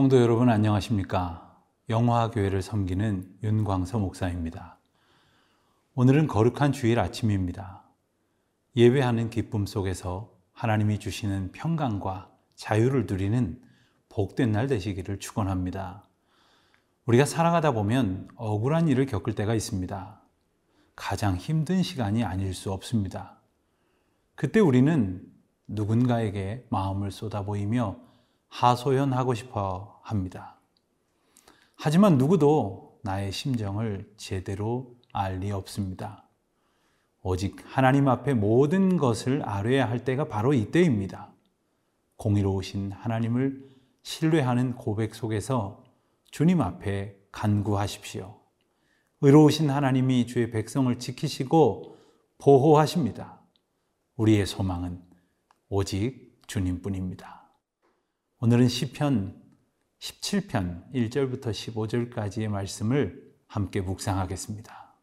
성도 여러분 안녕하십니까? 영화교회를 섬기는 윤광서 목사입니다. 오늘은 거룩한 주일 아침입니다. 예배하는 기쁨 속에서 하나님이 주시는 평강과 자유를 누리는 복된 날 되시기를 축원합니다. 우리가 살아가다 보면 억울한 일을 겪을 때가 있습니다. 가장 힘든 시간이 아닐 수 없습니다. 그때 우리는 누군가에게 마음을 쏟아보이며 하소연하고 싶어 합니다. 하지만 누구도 나의 심정을 제대로 알 리 없습니다. 오직 하나님 앞에 모든 것을 아뢰야 할 때가 바로 이때입니다. 공의로우신 하나님을 신뢰하는 고백 속에서 주님 앞에 간구하십시오. 의로우신 하나님이 주의 백성을 지키시고 보호하십니다. 우리의 소망은 오직 주님뿐입니다. 오늘은 시편 17편 1절부터 15절까지의 말씀을 함께 묵상하겠습니다.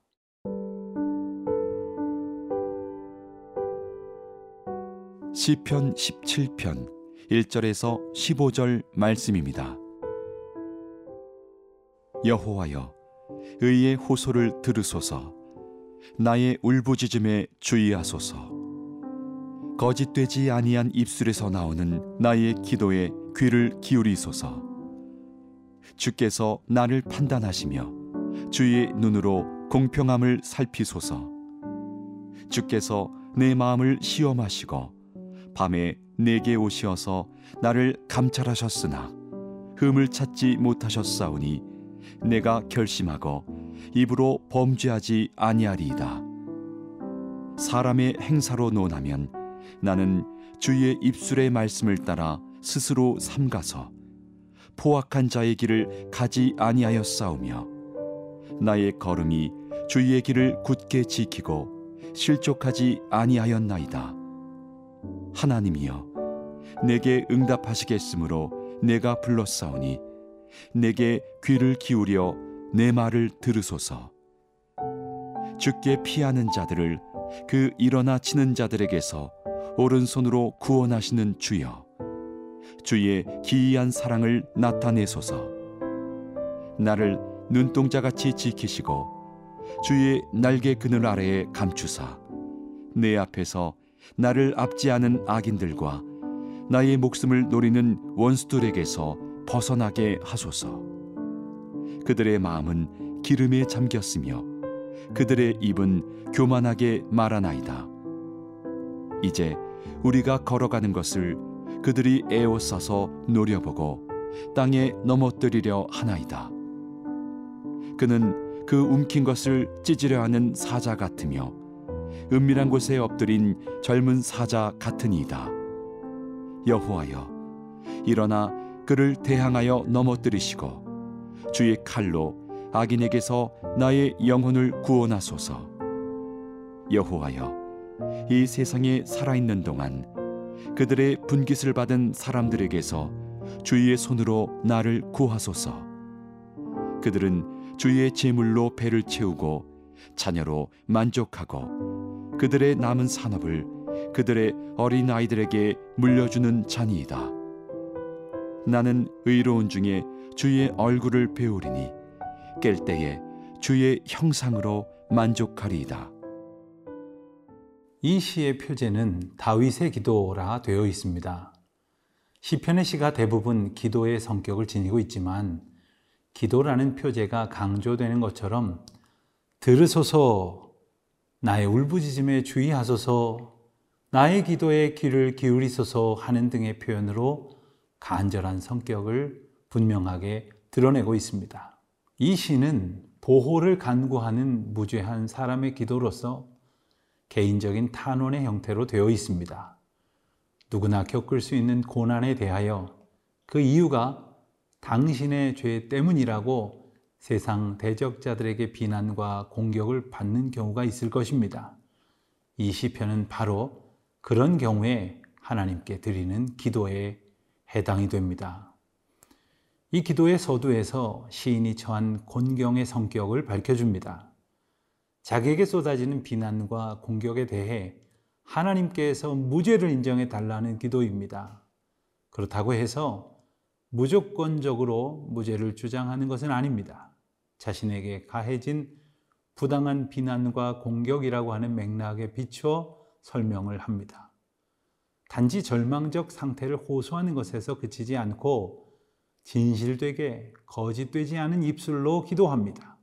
시편 17편 1절에서 15절 말씀입니다. 여호와여 의의 호소를 들으소서 나의 울부짖음에 주의하소서 거짓되지 아니한 입술에서 나오는 나의 기도에 귀를 기울이소서. 주께서 나를 판단하시며 주의 눈으로 공평함을 살피소서. 주께서 내 마음을 시험하시고 밤에 내게 오시어서 나를 감찰하셨으나 흠을 찾지 못하셨사오니 내가 결심하고 입으로 범죄하지 아니하리이다. 사람의 행사로 논하면 나는 주의 입술의 말씀을 따라 스스로 삼가서 포악한 자의 길을 가지 아니하였사오며 나의 걸음이 주의 길을 굳게 지키고 실족하지 아니하였나이다. 하나님이여 내게 응답하시겠으므로 내가 불렀사오니 내게 귀를 기울여 내 말을 들으소서. 죽게 피하는 자들을 그 일어나 치는 자들에게서 오른손으로 구원하시는 주여 주의 기이한 사랑을 나타내소서. 나를 눈동자같이 지키시고 주의 날개 그늘 아래에 감추사 내 앞에서 나를 압지하는 악인들과 나의 목숨을 노리는 원수들에게서 벗어나게 하소서. 그들의 마음은 기름에 잠겼으며 그들의 입은 교만하게 말하나이다. 이제 우리가 걸어가는 것을 그들이 에워싸서 노려보고 땅에 넘어뜨리려 하나이다. 그는 그 움킨 것을 찢으려 하는 사자 같으며 은밀한 곳에 엎드린 젊은 사자 같으니이다. 여호와여, 일어나 그를 대항하여 넘어뜨리시고 주의 칼로 악인에게서 나의 영혼을 구원하소서. 여호와여, 이 세상에 살아있는 동안 그들의 분깃을 받은 사람들에게서 주의 손으로 나를 구하소서. 그들은 주의 제물로 배를 채우고 자녀로 만족하고 그들의 남은 산업을 그들의 어린 아이들에게 물려주는 자니이다. 나는 의로운 중에 주의 얼굴을 배우리니 깰 때에 주의 형상으로 만족하리이다. 이 시의 표제는 다윗의 기도라 되어 있습니다. 시편의 시가 대부분 기도의 성격을 지니고 있지만 기도라는 표제가 강조되는 것처럼 들으소서 나의 울부짖음에 주의하소서 나의 기도에 귀를 기울이소서 하는 등의 표현으로 간절한 성격을 분명하게 드러내고 있습니다. 이 시는 보호를 간구하는 무죄한 사람의 기도로서 개인적인 탄원의 형태로 되어 있습니다. 누구나 겪을 수 있는 고난에 대하여 그 이유가 당신의 죄 때문이라고 세상 대적자들에게 비난과 공격을 받는 경우가 있을 것입니다. 이 시편은 바로 그런 경우에 하나님께 드리는 기도에 해당이 됩니다. 이 기도의 서두에서 시인이 처한 곤경의 성격을 밝혀줍니다. 자기에게 쏟아지는 비난과 공격에 대해 하나님께서 무죄를 인정해 달라는 기도입니다. 그렇다고 해서 무조건적으로 무죄를 주장하는 것은 아닙니다. 자신에게 가해진 부당한 비난과 공격이라고 하는 맥락에 비추어 설명을 합니다. 단지 절망적 상태를 호소하는 것에서 그치지 않고 진실되게 거짓되지 않은 입술로 기도합니다.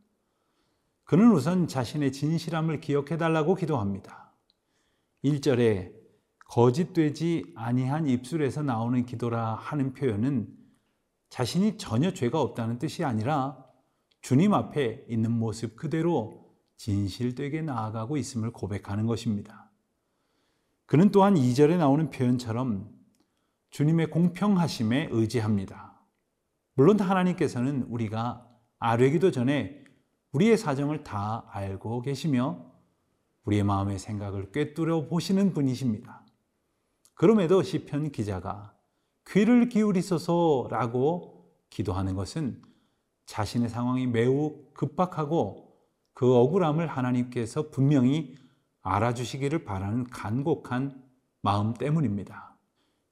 그는 우선 자신의 진실함을 기억해 달라고 기도합니다. 1절에 거짓되지 아니한 입술에서 나오는 기도라 하는 표현은 자신이 전혀 죄가 없다는 뜻이 아니라 주님 앞에 있는 모습 그대로 진실되게 나아가고 있음을 고백하는 것입니다. 그는 또한 2절에 나오는 표현처럼 주님의 공평하심에 의지합니다. 물론 하나님께서는 우리가 아뢰기도 전에 우리의 사정을 다 알고 계시며 우리의 마음의 생각을 꿰뚫어 보시는 분이십니다. 그럼에도 시편 기자가 귀를 기울이소서라고 기도하는 것은 자신의 상황이 매우 급박하고 그 억울함을 하나님께서 분명히 알아주시기를 바라는 간곡한 마음 때문입니다.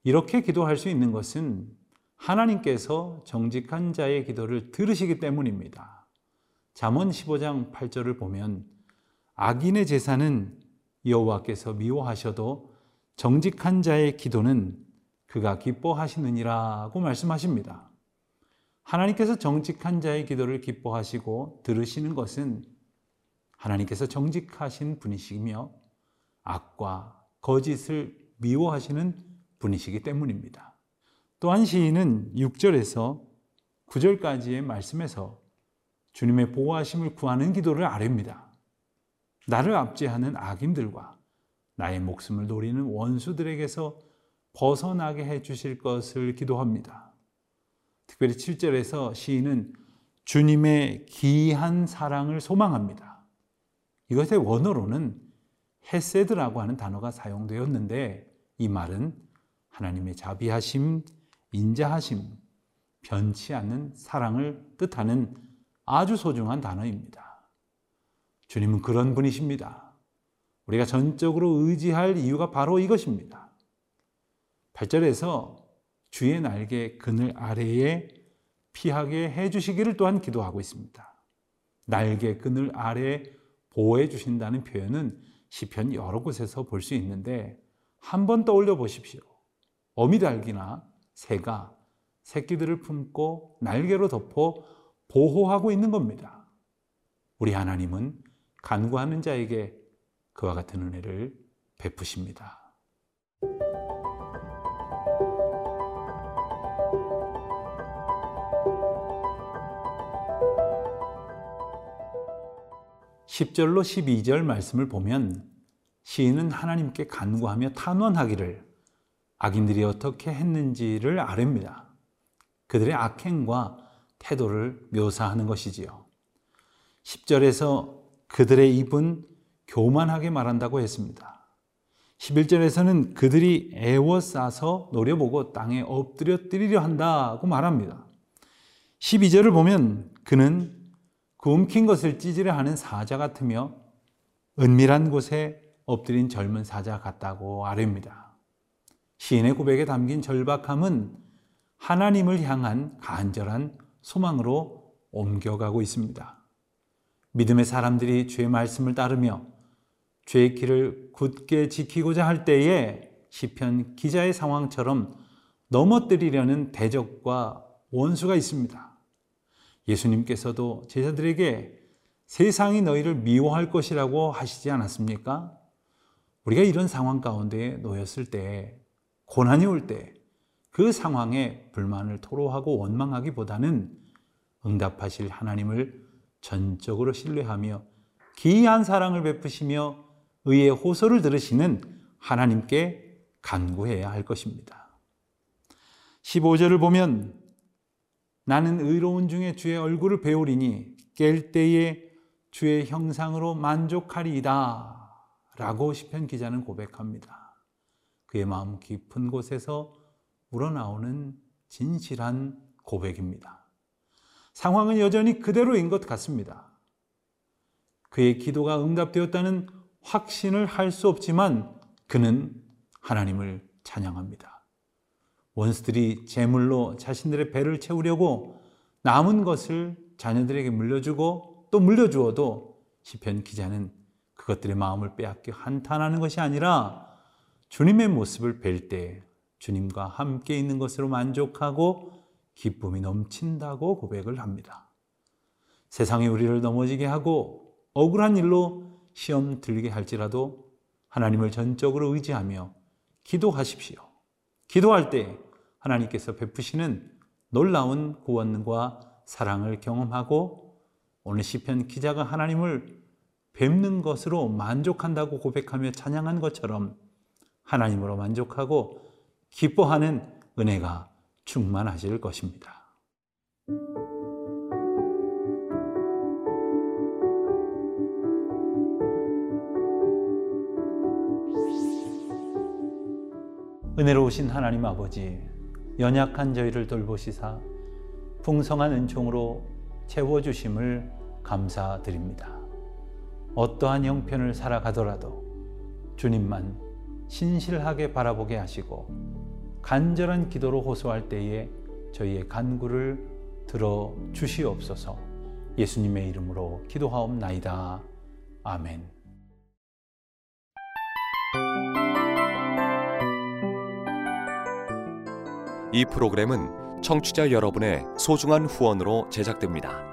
이렇게 기도할 수 있는 것은 하나님께서 정직한 자의 기도를 들으시기 때문입니다. 잠언 15장 8절을 보면 악인의 제사는 여호와께서 미워하셔도 정직한 자의 기도는 그가 기뻐하시느니라고 말씀하십니다. 하나님께서 정직한 자의 기도를 기뻐하시고 들으시는 것은 하나님께서 정직하신 분이시며 악과 거짓을 미워하시는 분이시기 때문입니다. 또한 시인은 6절에서 9절까지의 말씀에서 주님의 보호하심을 구하는 기도를 아뢰입니다. 나를 압제하는 악인들과 나의 목숨을 노리는 원수들에게서 벗어나게 해 주실 것을 기도합니다. 특별히 7절에서 시인은 주님의 기이한 사랑을 소망합니다. 이것의 원어로는 헤세드라고 하는 단어가 사용되었는데 이 말은 하나님의 자비하심, 인자하심, 변치 않는 사랑을 뜻하는 아주 소중한 단어입니다. 주님은 그런 분이십니다. 우리가 전적으로 의지할 이유가 바로 이것입니다. 8절에서 주의 날개 그늘 아래에 피하게 해 주시기를 또한 기도하고 있습니다. 날개 그늘 아래 보호해 주신다는 표현은 시편 여러 곳에서 볼 수 있는데 한번 떠올려 보십시오. 어미달기나 새가 새끼들을 품고 날개로 덮어 보호하고 있는 겁니다. 우리 하나님은 간구하는 자에게 그와 같은 은혜를 베푸십니다. 10절로 12절 말씀을 보면 시인은 하나님께 간구하며 탄원하기를 악인들이 어떻게 했는지를 아릅니다. 그들의 악행과 태도를 묘사하는 것이지요. 10절에서 그들의 입은 교만하게 말한다고 했습니다. 11절에서는 그들이 애워싸서 노려보고 땅에 엎드려 뜨리려 한다고 말합니다. 12절을 보면 그는 그 움킨 것을 찌지려 하는 사자 같으며 은밀한 곳에 엎드린 젊은 사자 같다고 아뢰입니다. 시인의 고백에 담긴 절박함은 하나님을 향한 간절한 소망으로 옮겨가고 있습니다. 믿음의 사람들이 주의 말씀을 따르며 죄의 길을 굳게 지키고자 할 때에 시편 기자의 상황처럼 넘어뜨리려는 대적과 원수가 있습니다. 예수님께서도 제자들에게 세상이 너희를 미워할 것이라고 하시지 않았습니까? 우리가 이런 상황 가운데 놓였을 때, 고난이 올 때, 그 상황에 불만을 토로하고 원망하기보다는 응답하실 하나님을 전적으로 신뢰하며 기이한 사랑을 베푸시며 의의 호소를 들으시는 하나님께 간구해야 할 것입니다. 15절을 보면 나는 의로운 중에 주의 얼굴을 배우리니 깰 때에 주의 형상으로 만족하리이다. 라고 시편 기자는 고백합니다. 그의 마음 깊은 곳에서 우러나오는 진실한 고백입니다. 상황은 여전히 그대로인 것 같습니다. 그의 기도가 응답되었다는 확신을 할 수 없지만 그는 하나님을 찬양합니다. 원수들이 제물로 자신들의 배를 채우려고 남은 것을 자녀들에게 물려주고 또 물려주어도 시편 기자는 그것들의 마음을 빼앗겨 한탄하는 것이 아니라 주님의 모습을 뵐 때 주님과 함께 있는 것으로 만족하고 기쁨이 넘친다고 고백을 합니다. 세상이 우리를 넘어지게 하고 억울한 일로 시험 들게 할지라도 하나님을 전적으로 의지하며 기도하십시오. 기도할 때 하나님께서 베푸시는 놀라운 구원과 사랑을 경험하고 오늘 시편 기자가 하나님을 뵙는 것으로 만족한다고 고백하며 찬양한 것처럼 하나님으로 만족하고 기뻐하는 은혜가 충만하실 것입니다. 은혜로우신 하나님 아버지, 연약한 저희를 돌보시사 풍성한 은총으로 채워주심을 감사드립니다. 어떠한 형편을 살아가더라도 주님만 신실하게 바라보게 하시고 간절한 기도로 호소할 때에 저희의 간구를 들어 주시옵소서 예수님의 이름으로 기도하옵나이다. 아멘. 이 프로그램은 청취자 여러분의 소중한 후원으로 제작됩니다.